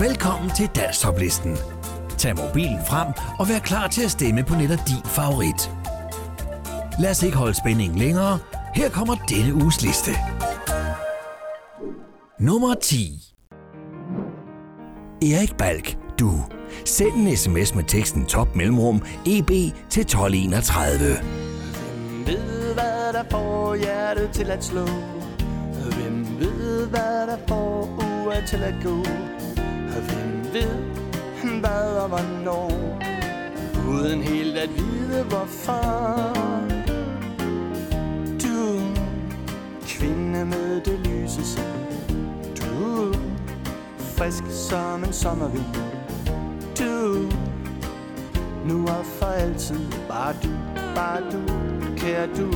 Velkommen til Danstoplisten. Tag mobilen frem og vær klar til at stemme på netop din favorit. Lad os ikke holde spændingen længere. Her kommer denne uges liste. Nummer 10. Erik Balk, du. Send en sms med teksten top mellemrum EB til 1231. Hvem ved, hvad der får hjertet til at slå? Hvem ved, hvad der får uret til at gå? Hvem ved, hvad og hvornår? Uden helt at vide, hvorfor. Du, kvinde med det lyse sind. Du, frisk som en sommervind. Du, nu og for altid Bare du, bare du, kære du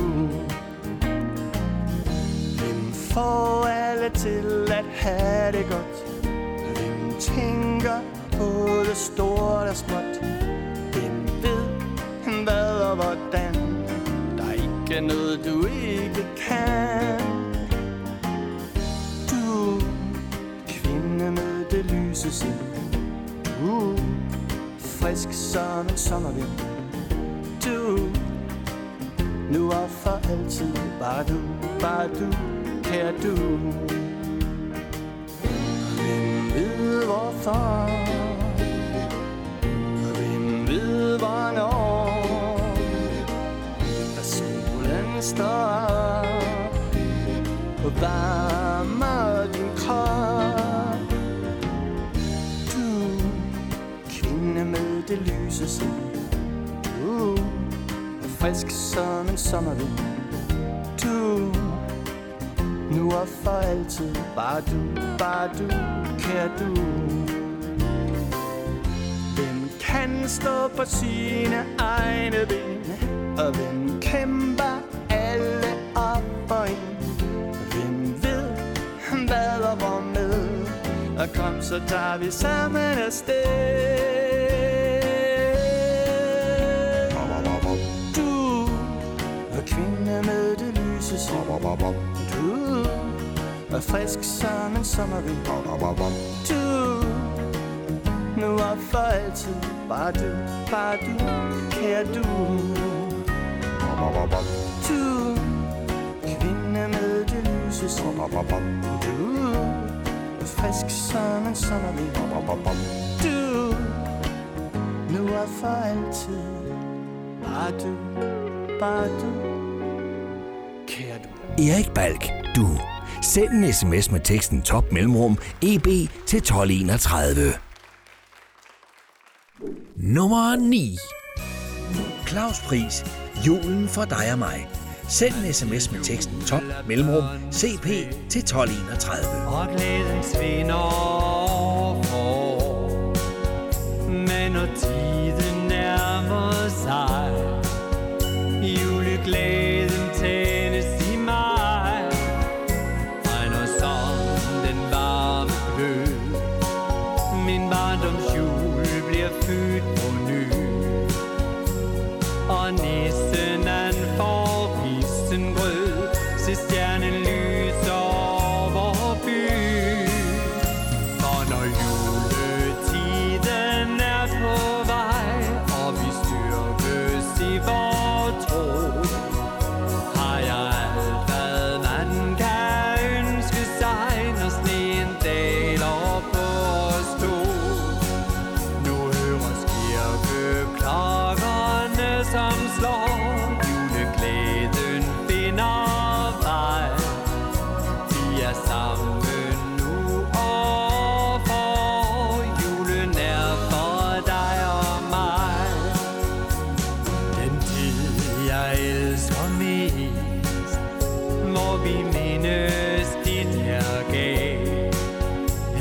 Hvem får alle til at have det godt? Tænker på det store og småt? Hvem ved hvad og hvordan? Der er ikke noget du ikke kan. Du, kvinde med det lyse sind. Du, frisk som en sommervind. Du, nu og for altid. Bare du, bare du, kære du. Hvorfor? Hvem ved hvornår Da solen står op Og varmer din krop. Du, kvinde med det lyse sind Du uh, er frisk som en sommervind nu og for altid Bare du, bare du, kære du. Hvem kan stå på sine egne ben? Og hvem kæmper alle op for en Hvem ved hvad og hvor med? Og kom så tager vi sammen afsted Du er kvinde med det lyse sind og frisk som en sommervind. Du. Nu og for altid Bare du, bare du, kære du. Du. Kvinde med det lyse sind. Du. Frisk som en sommervind. Du. Nu og for altid Bare du, bare du, kære du. Erik Balk, du. Send en sms med teksten top mellemrum EB til 1231. Nummer 9. Claus Pris. Julen for dig og mig. Send en sms med teksten top mellemrum CP til 1231. og glæden svinder vi mindes dit hergab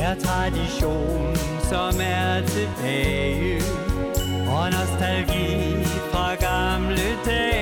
er tradition, som er tilbage. Og nostalgi fra gamle dage.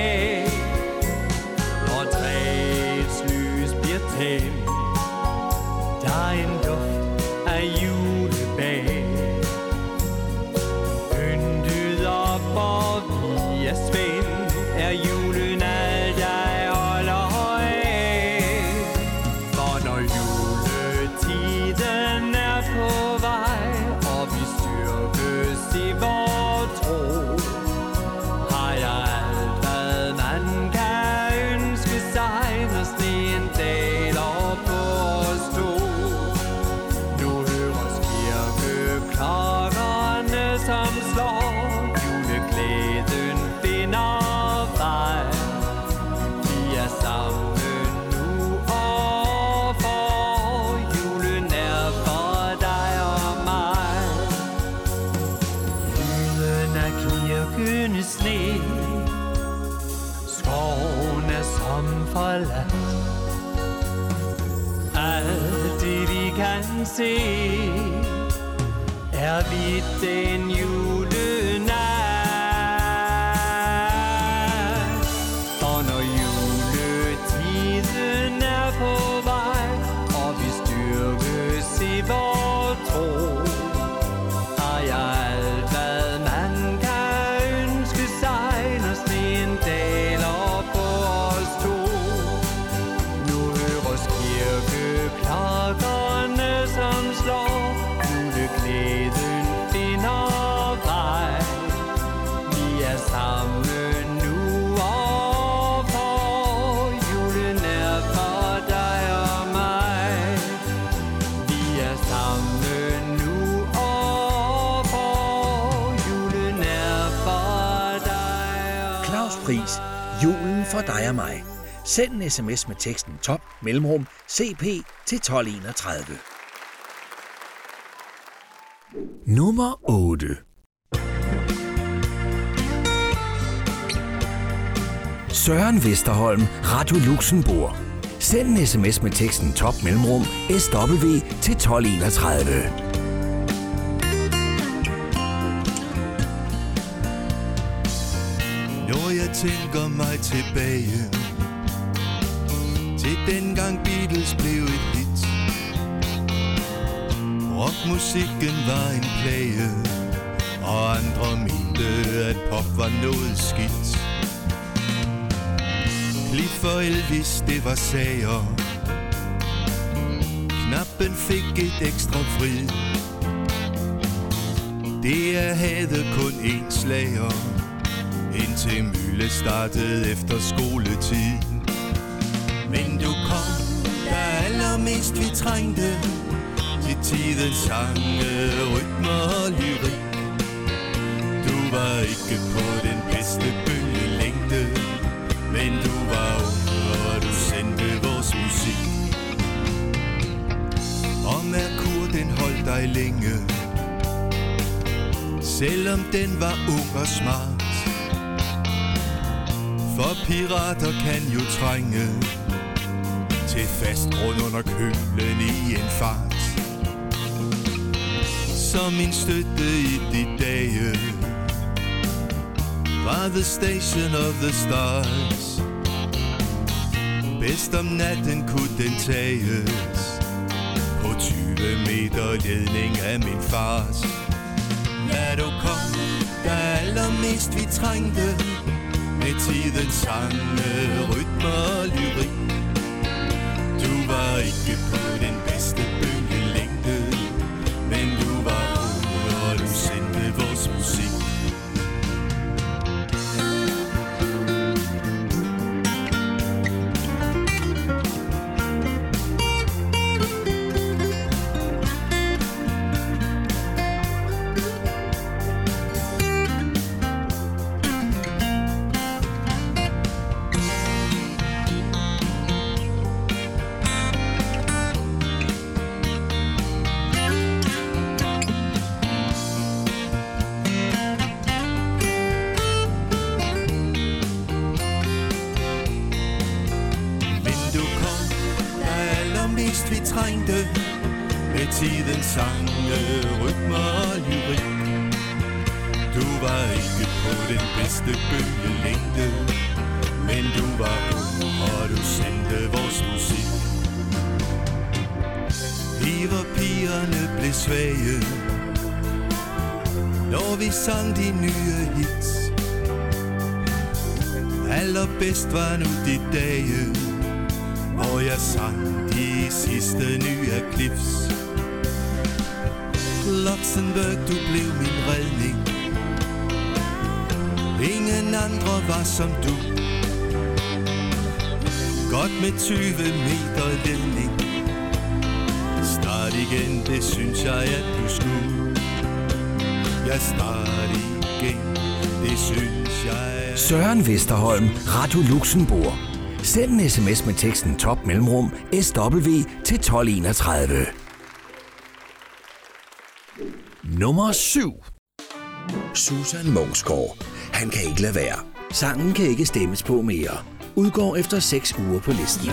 Send en sms med teksten top mellemrum CP til 1231. Nummer 8. Søren Vesterholm, Radio Luxembourg. Send en sms med teksten top mellemrum SW til 1231. Når jeg tænker mig tilbage Til dengang Beatles blev et hit. Rockmusikken var en plage Og andre mente at pop var noget skidt. Cliff og Elvis, det var sager. Knappen fik et ekstra fri. Det er havde kun én slager Indtil Mølle startede efter skoletid. Men du kom, da allermest vi trængte. Til tidens sange, rytme og lyrik. Du var ikke på den bedste bølgelængde. Men du var ung, og du sendte vores musik. Og Merkur, den holdt dig længe. Selvom den var ung og smart. For pirater kan jo trænge. Til fast grund under kølen i en fart. Som min støtte i de dage. Var the station of the stars. Bedst om natten kunne den tages. På 20 meter ledning af min fars. Lad du komme, der allermest vi trængte. Med tidens sange, rytmer og lyrik. Du var var som du Godt med 20 meter ledning Start igen, det synes jeg, at du skulle Ja, start igen, det synes jeg Søren Vesterholm, Radio Luxembourg Send en sms med teksten top mellemrum SW til 1231. Nummer 7 Susan Mungsgaard. Han kan ikke lade være. Sangen kan ikke stemmes på mere. Udgår efter 6 uger på listen.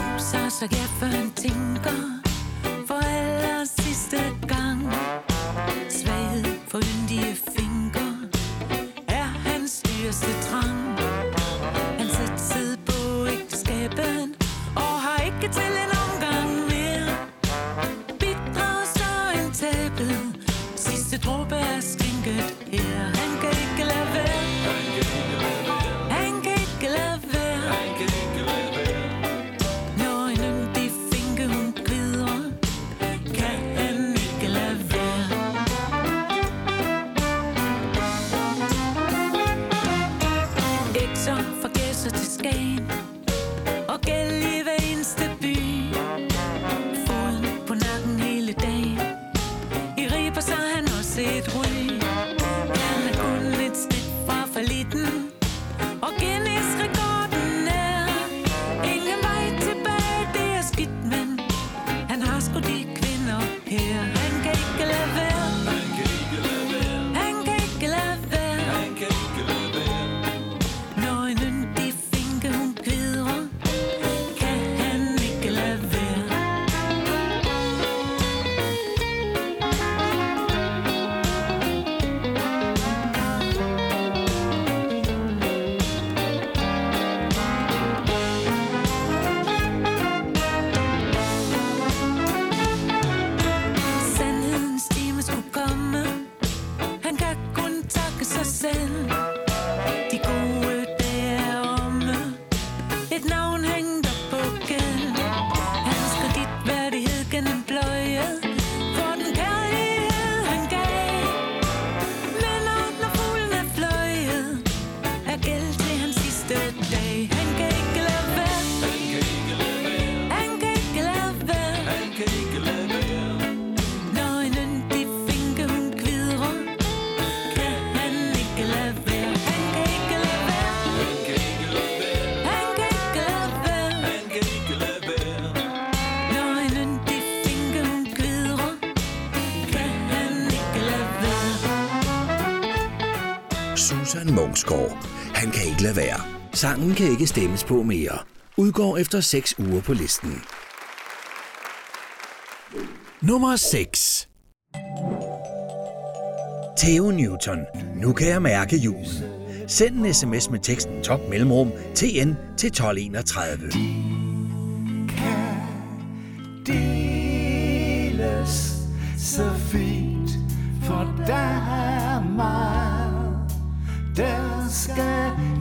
Damsgaard. Han kan ikke lade være. Sangen kan ikke stemmes på mere. Udgår efter 6 uger på listen. Nummer 6 Theo Newton. Nu kan jeg mærke julen. Send en sms med teksten top mellemrum TN til 1231. De kan deles så fint, for der er mig. the sky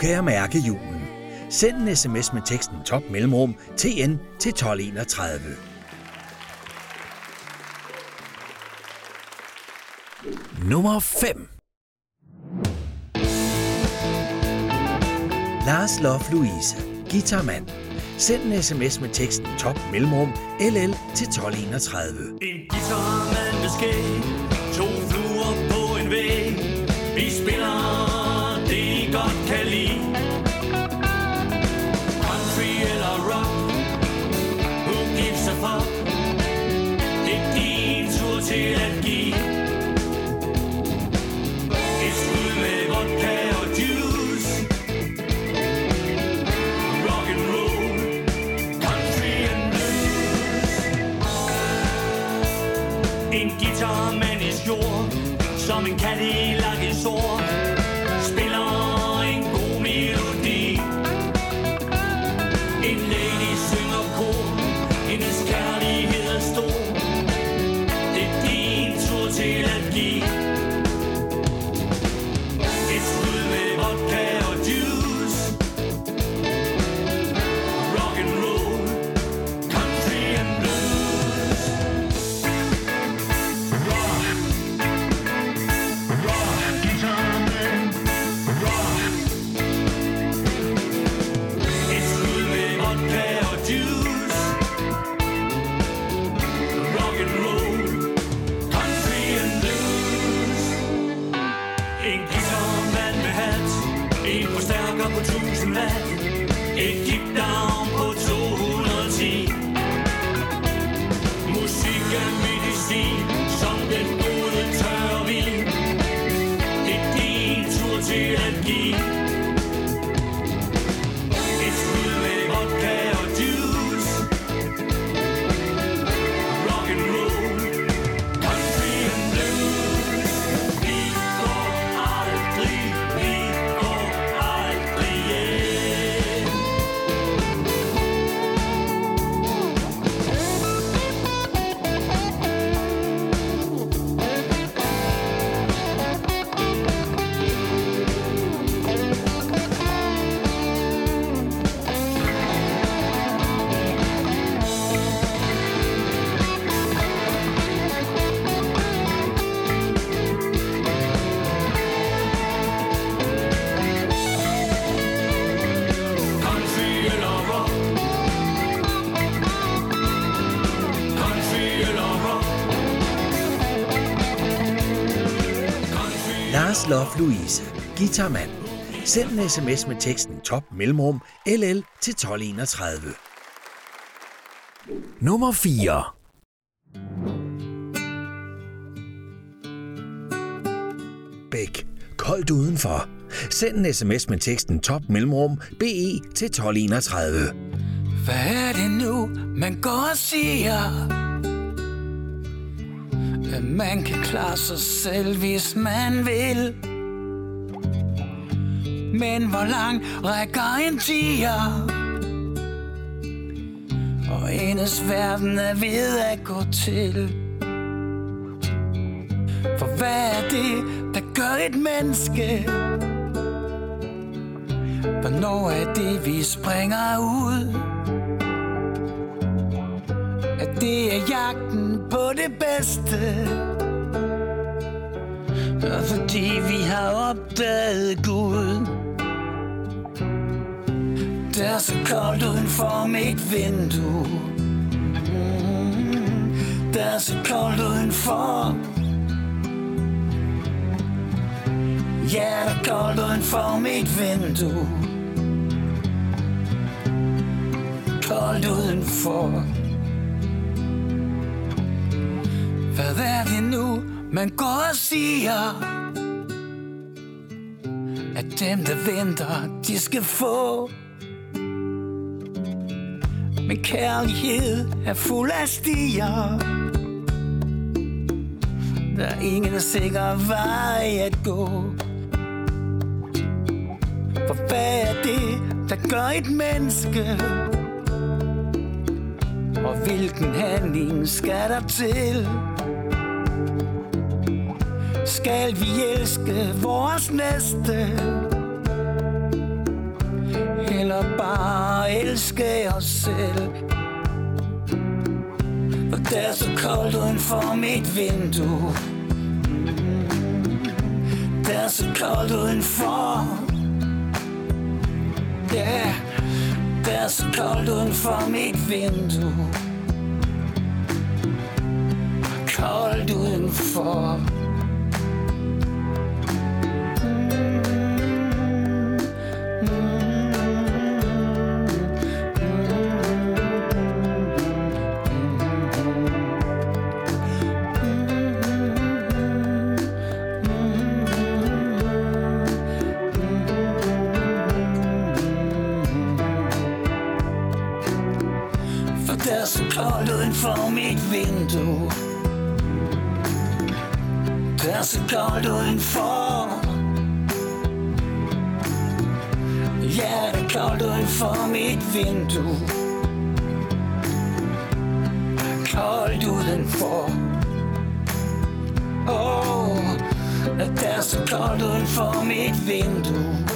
kan jeg mærke julen. Send en sms med teksten top mellemrum TN til 1231. Nummer 5 Lars Love Louise, guitarmand. Send en sms med teksten top mellemrum LL til 1231. En guitarmand med skæg To Som en på 1000 watt Et kick Louise, guitarmand. Send en sms med teksten top mellemrum LL til 1231. Nummer 4 Bæk. Koldt udenfor. Send en sms med teksten top mellemrum BE til 1231. Hvad er det nu, man går og siger? At man kan klare sig selv, hvis man vil. Men hvor lang rækker en tiger? Og hendes verden er ved at gå til. For hvad er det, der gør et menneske? Hvornår er det, vi springer ud? At det er jagten på det bedste Og fordi vi har opdaget Gud er så koldt uden for mit vindue. Mm-hmm. Mm, Der er så koldt udenfor. Ja, der er koldt uden for mit vindue. Koldt udenfor. Hvad er det nu, man går og siger? At dem, der venter, de skal få men kærlighed er fuld af stier Der er ingen sikker vej at gå For hvad er det, der gør et menneske? Og hvilken handling skal der til? Skal vi elske vores næste? eller bare elske os selv. Og der er så koldt uden for mit vindue. Der er så koldt udenfor Ja, yeah. der er så koldt uden for mit vindue. Koldt udenfor. Koldt udenfor Åh, oh, at der er så koldt uden for mit vindue.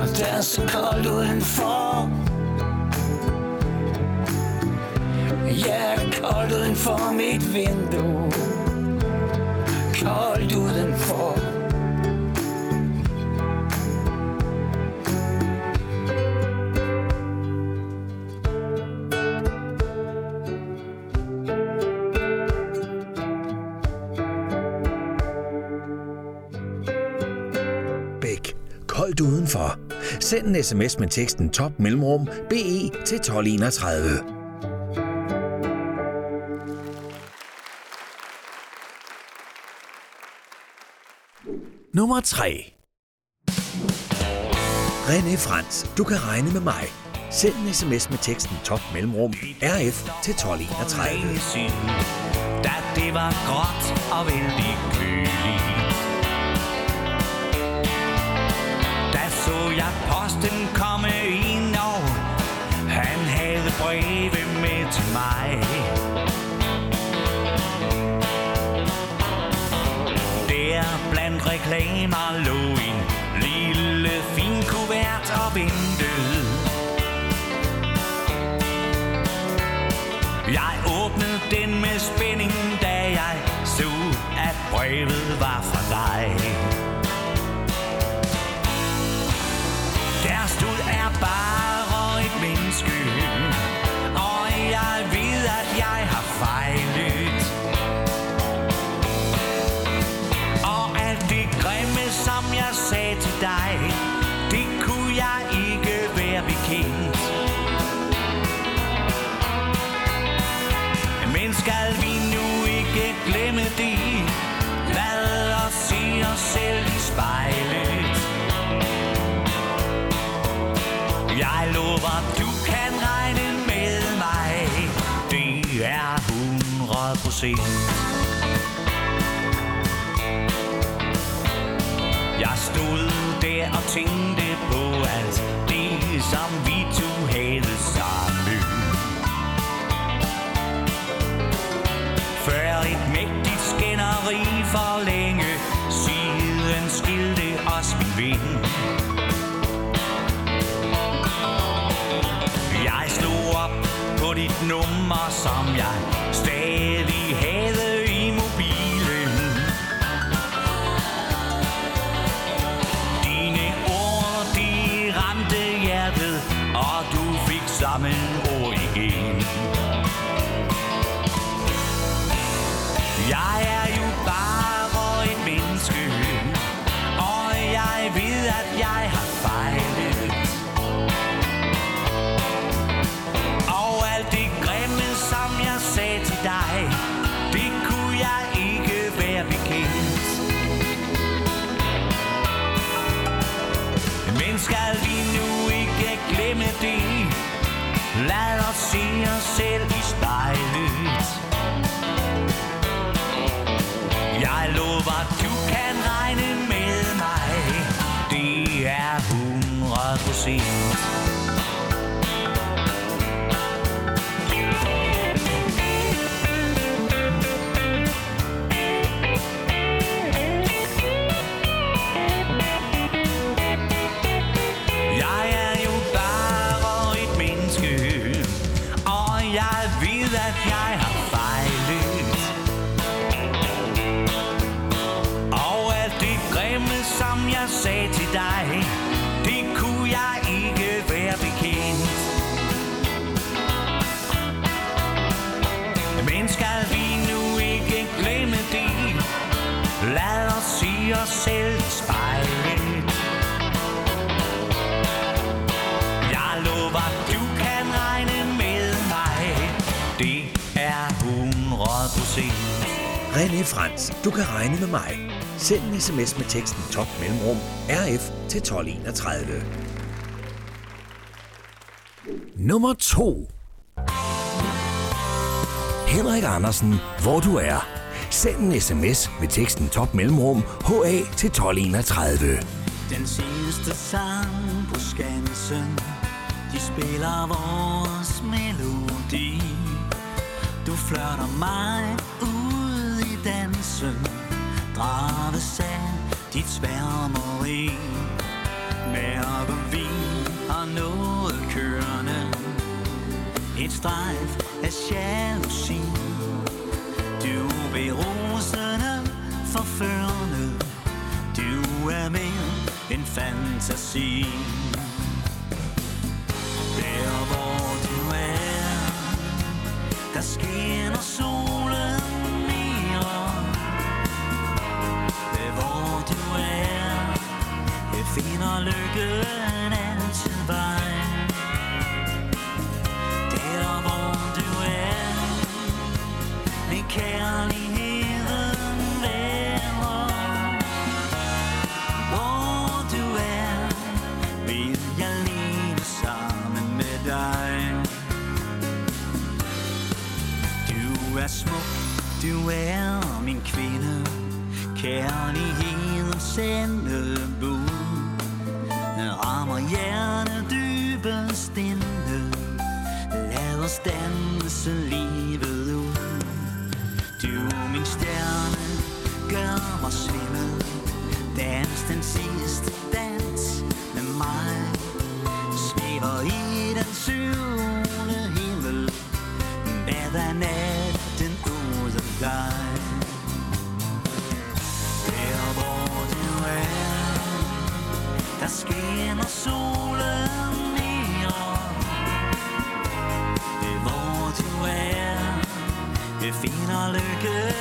Og der er så koldt udenfor Ja, koldt uden for mit vindue. Koldt udenfor Send en sms med teksten top mellemrum BE til 1231. Nummer 3. René Frans, du kan regne med mig. Send en sms med teksten top mellemrum RF til 1231. da det var gråt og vældig køligt. Jeg posten komme ind, og han havde breve med til mig. Der blandt reklamer lå en lille fin kuvert og ventede. Jeg åbnede den med spænding, da jeg så, at brevet var fra dig. 100 Jeg stod der og tænkte på alt det, som vi to havde sammen. Før et mægtigt skænderi for længe Siden skilte os min ven. Jeg slog op på dit nummer, som jeg igen Jeg er jo bare et menneske Og jeg ved, at jeg har fejlet. Og alt det grimme, som jeg sagde til dig Det kunne jeg ikke være bekendt. Men skal vi nu ikke glemme det? Lad os se os selv i spejlet. Jeg lover, du kan regne med mig. Det er 100 procent. 100 procent René Frans, du kan regne med mig. Send en sms med teksten top mellemrum RF til 1231. Nummer 2 Henrik Andersen, hvor du er. Send en sms med teksten top mellemrum HA til 1231. Den sidste sang på Skansen De spiller vores Du flørter mig ud i dansen. Drages sand, dit sværmeri. Mærke og vin har noget kørende. Et strejf af jalousi. Du vil rosende forførende. Du er mere end fantasi. Der hvor der skinner solen mere. Der hvor du er. Jeg finder lykken altid vej er smuk, du er min kvinde, kærlighedens sende bud rammer hjerne dybest inde, lad os danse livet ud. Du min stjerne, gør mig svimmel Dans den sidste dans med mig. Svæver i den syvende himmel. Bader natten solen mere Det hvor du er. Vi finder lykken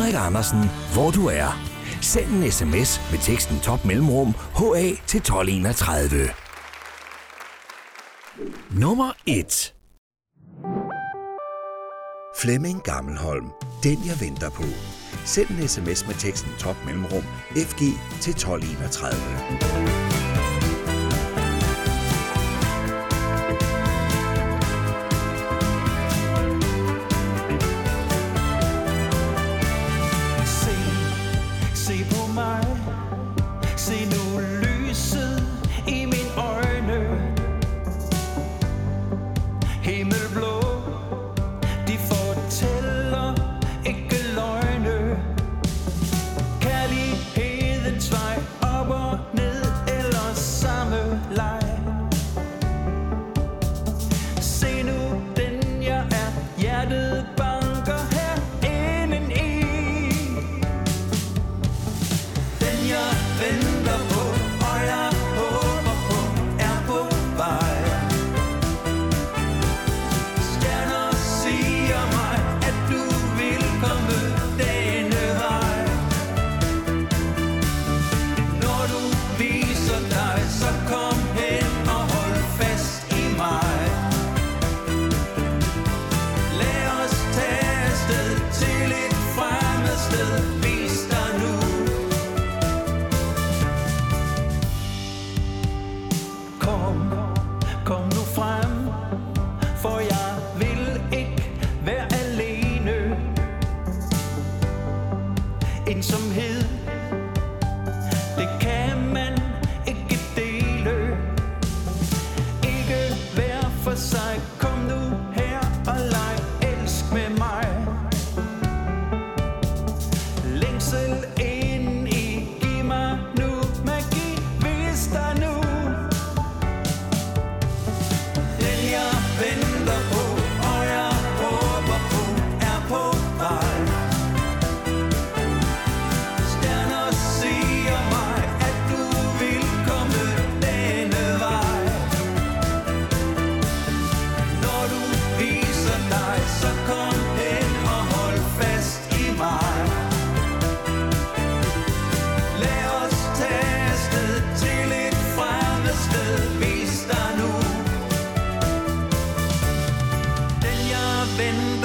Henrik Andersen, hvor du er. Send en sms med teksten top mellemrum HA til 1231. Nummer 1 Flemming Gammelholm. Den jeg venter på. Send en sms med teksten top mellemrum FG til 1231.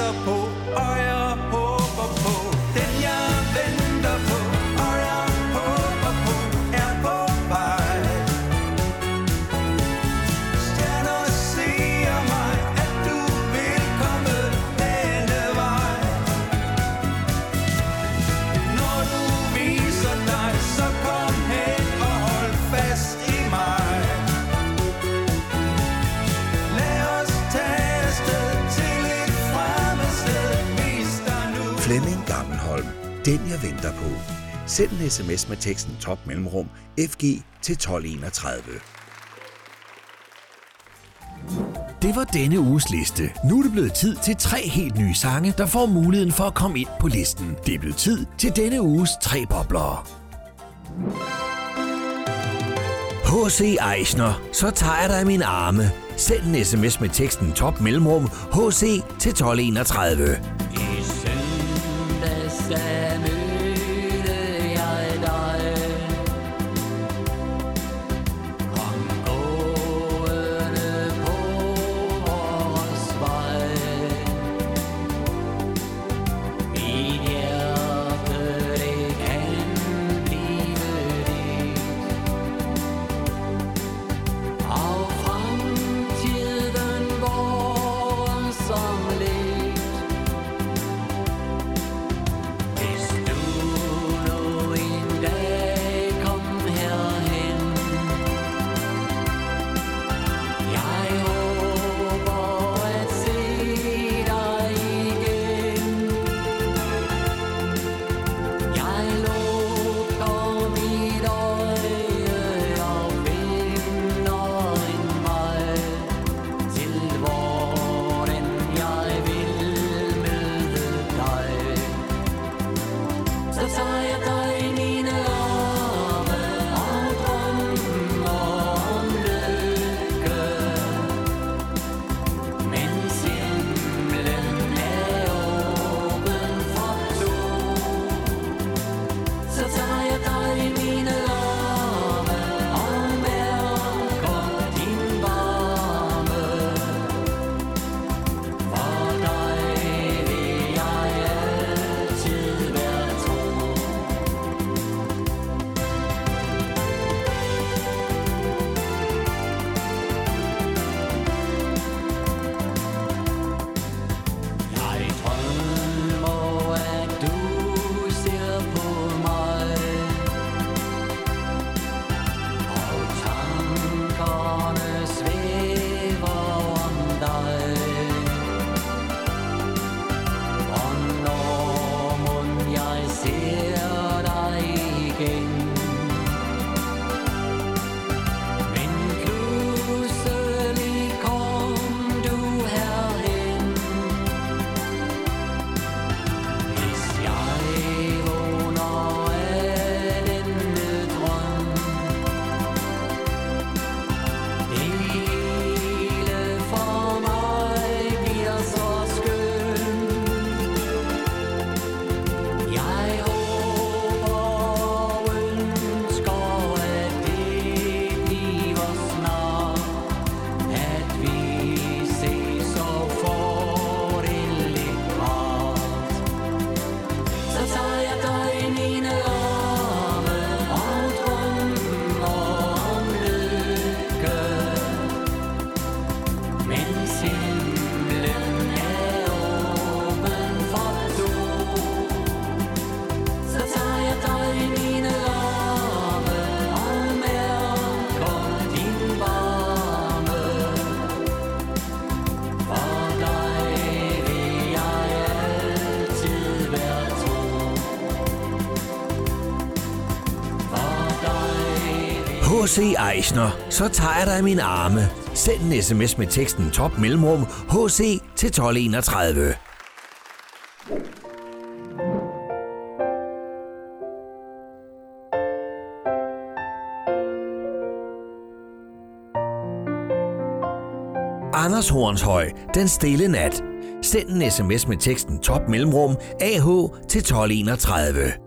couple I jeg venter på. Send en sms med teksten top mellemrum FG til 1231. Det var denne uges liste. Nu er det blevet tid til tre helt nye sange, der får muligheden for at komme ind på listen. Det er blevet tid til denne uges tre bobler. H.C. Eisner, så tager jeg dig min arme. Send en sms med teksten top mellemrum H.C. til 1231. I C. Eichner, så tager jeg dig i mine arme. Send en sms med teksten top mellemrum HC til 1231. Anders Hornshøj, Den Stille Nat. Send en sms med teksten top mellemrum AH til 1231.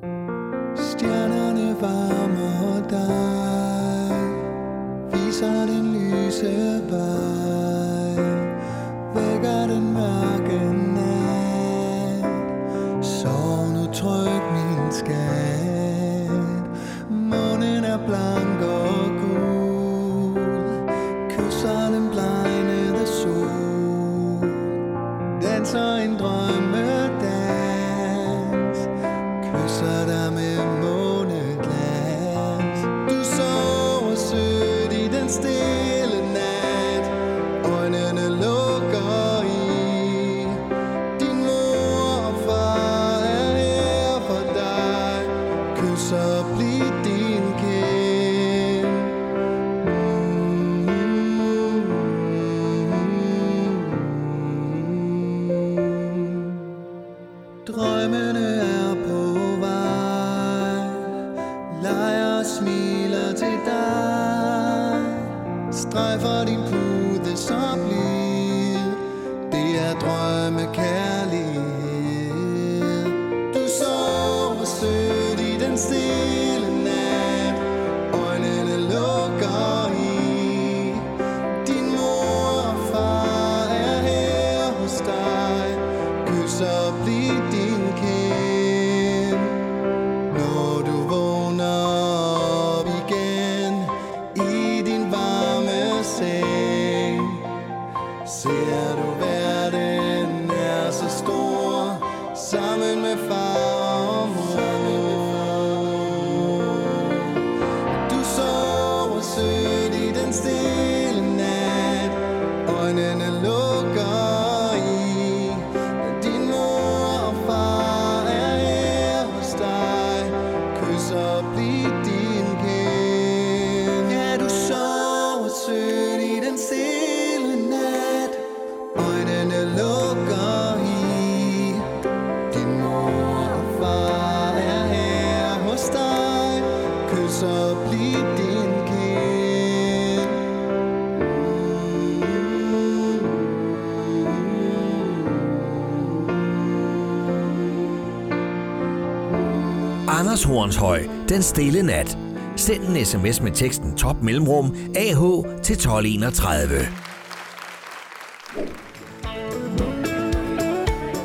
Hornshøj, den stille nat. Send en sms med teksten top mellemrum AH til 1231.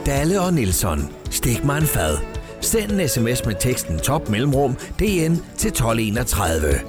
Dalle og Nilsson, stik mig en fad. Send en sms med teksten top mellemrum DN til 1231.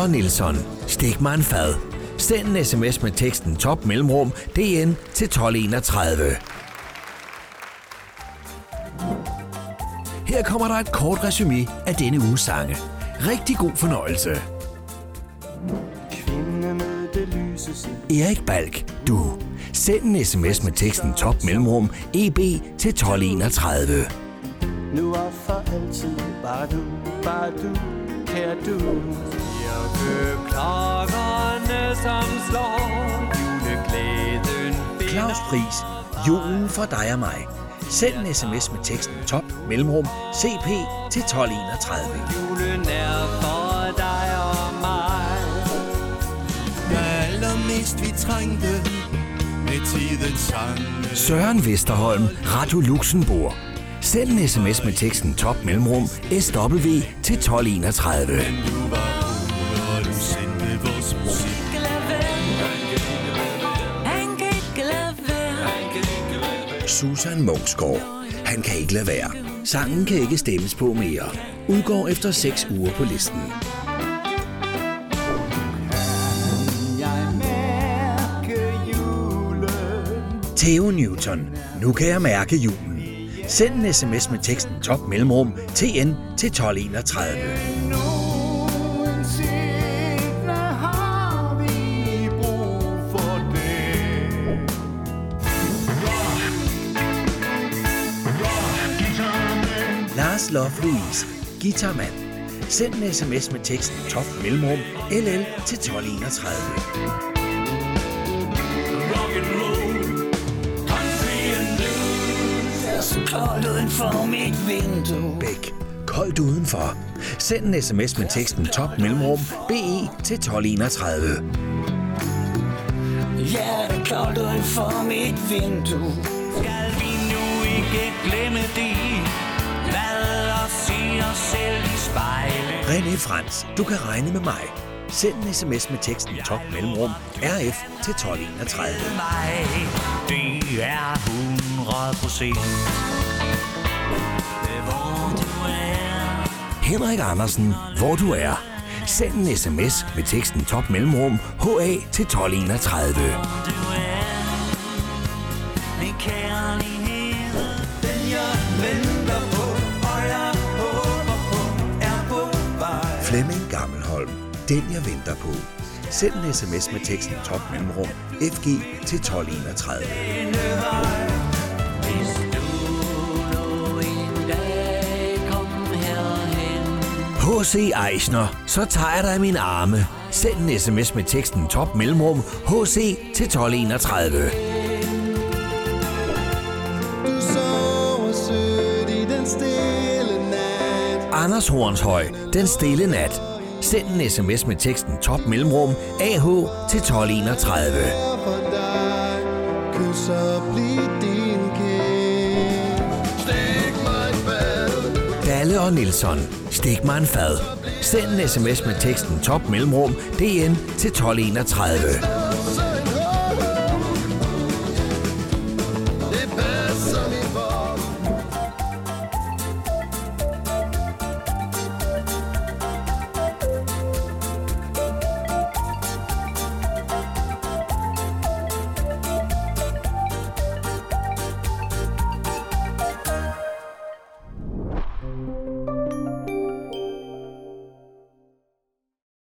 og Nilsson. Stik mig en fad. Send en sms med teksten top mellemrum DN til 1231. Her kommer der et kort resume af denne uges sange. Rigtig god fornøjelse. Lyse Erik Balk, du. Send en sms med teksten top mellemrum EB til 1231. Nu og for altid Bare du, bare du, kære du Kirkeklokkerne, som slår juleglæden Claus Pris. Julen for dig og mig. Send en sms med teksten top mellemrum CP til 1231. Julen er for dig og mig Hvad allermest vi trængte med tidens sange. Søren Vesterholm, Radio Luxembourg. Send en sms med teksten top mellemrum SW til 1231. Du var Susan Mungsgaard. Han kan ikke lade være. Sangen kan ikke stemmes på mere. Udgår efter 6 uger på listen. Theo Newton. Nu kan jeg mærke julen. Send en sms med teksten top mellemrum TN til 1231. Lars Love Louise. Guitarmand. Send en sms med teksten top mellemrum LL til 1231. Rock and roll. Koldt uden for mit vindue. Bæk. Koldt udenfor. Send en sms med teksten top mellemrum BE til 1231. Hjertet koldt uden for mit vindue. Skal vi nu ikke glemme det? Selv i spejlet. René Frans, du kan regne med mig. Send en sms med teksten top mellemrum RF til 1231. mig Det er 100 procent Henrik Andersen, hvor du er. Send en sms med teksten top mellemrum HA til 1231. den jeg venter på. Send en sms med teksten top mellemrum FG til 1231. Hvis du nu en dag kom herhen H.C. Eisner, så tager jeg dig i mine arme. Send en sms med teksten top mellemrum HC til 1231. Du sover sødt i den stille nat Anders Hornshøj, Den Stille Nat. Send en sms med teksten top mellemrum AH til 1231. Stik mig en Dalle og Nilsson. Stik mig en fad. Send en sms med teksten top mellemrum DN til 1231.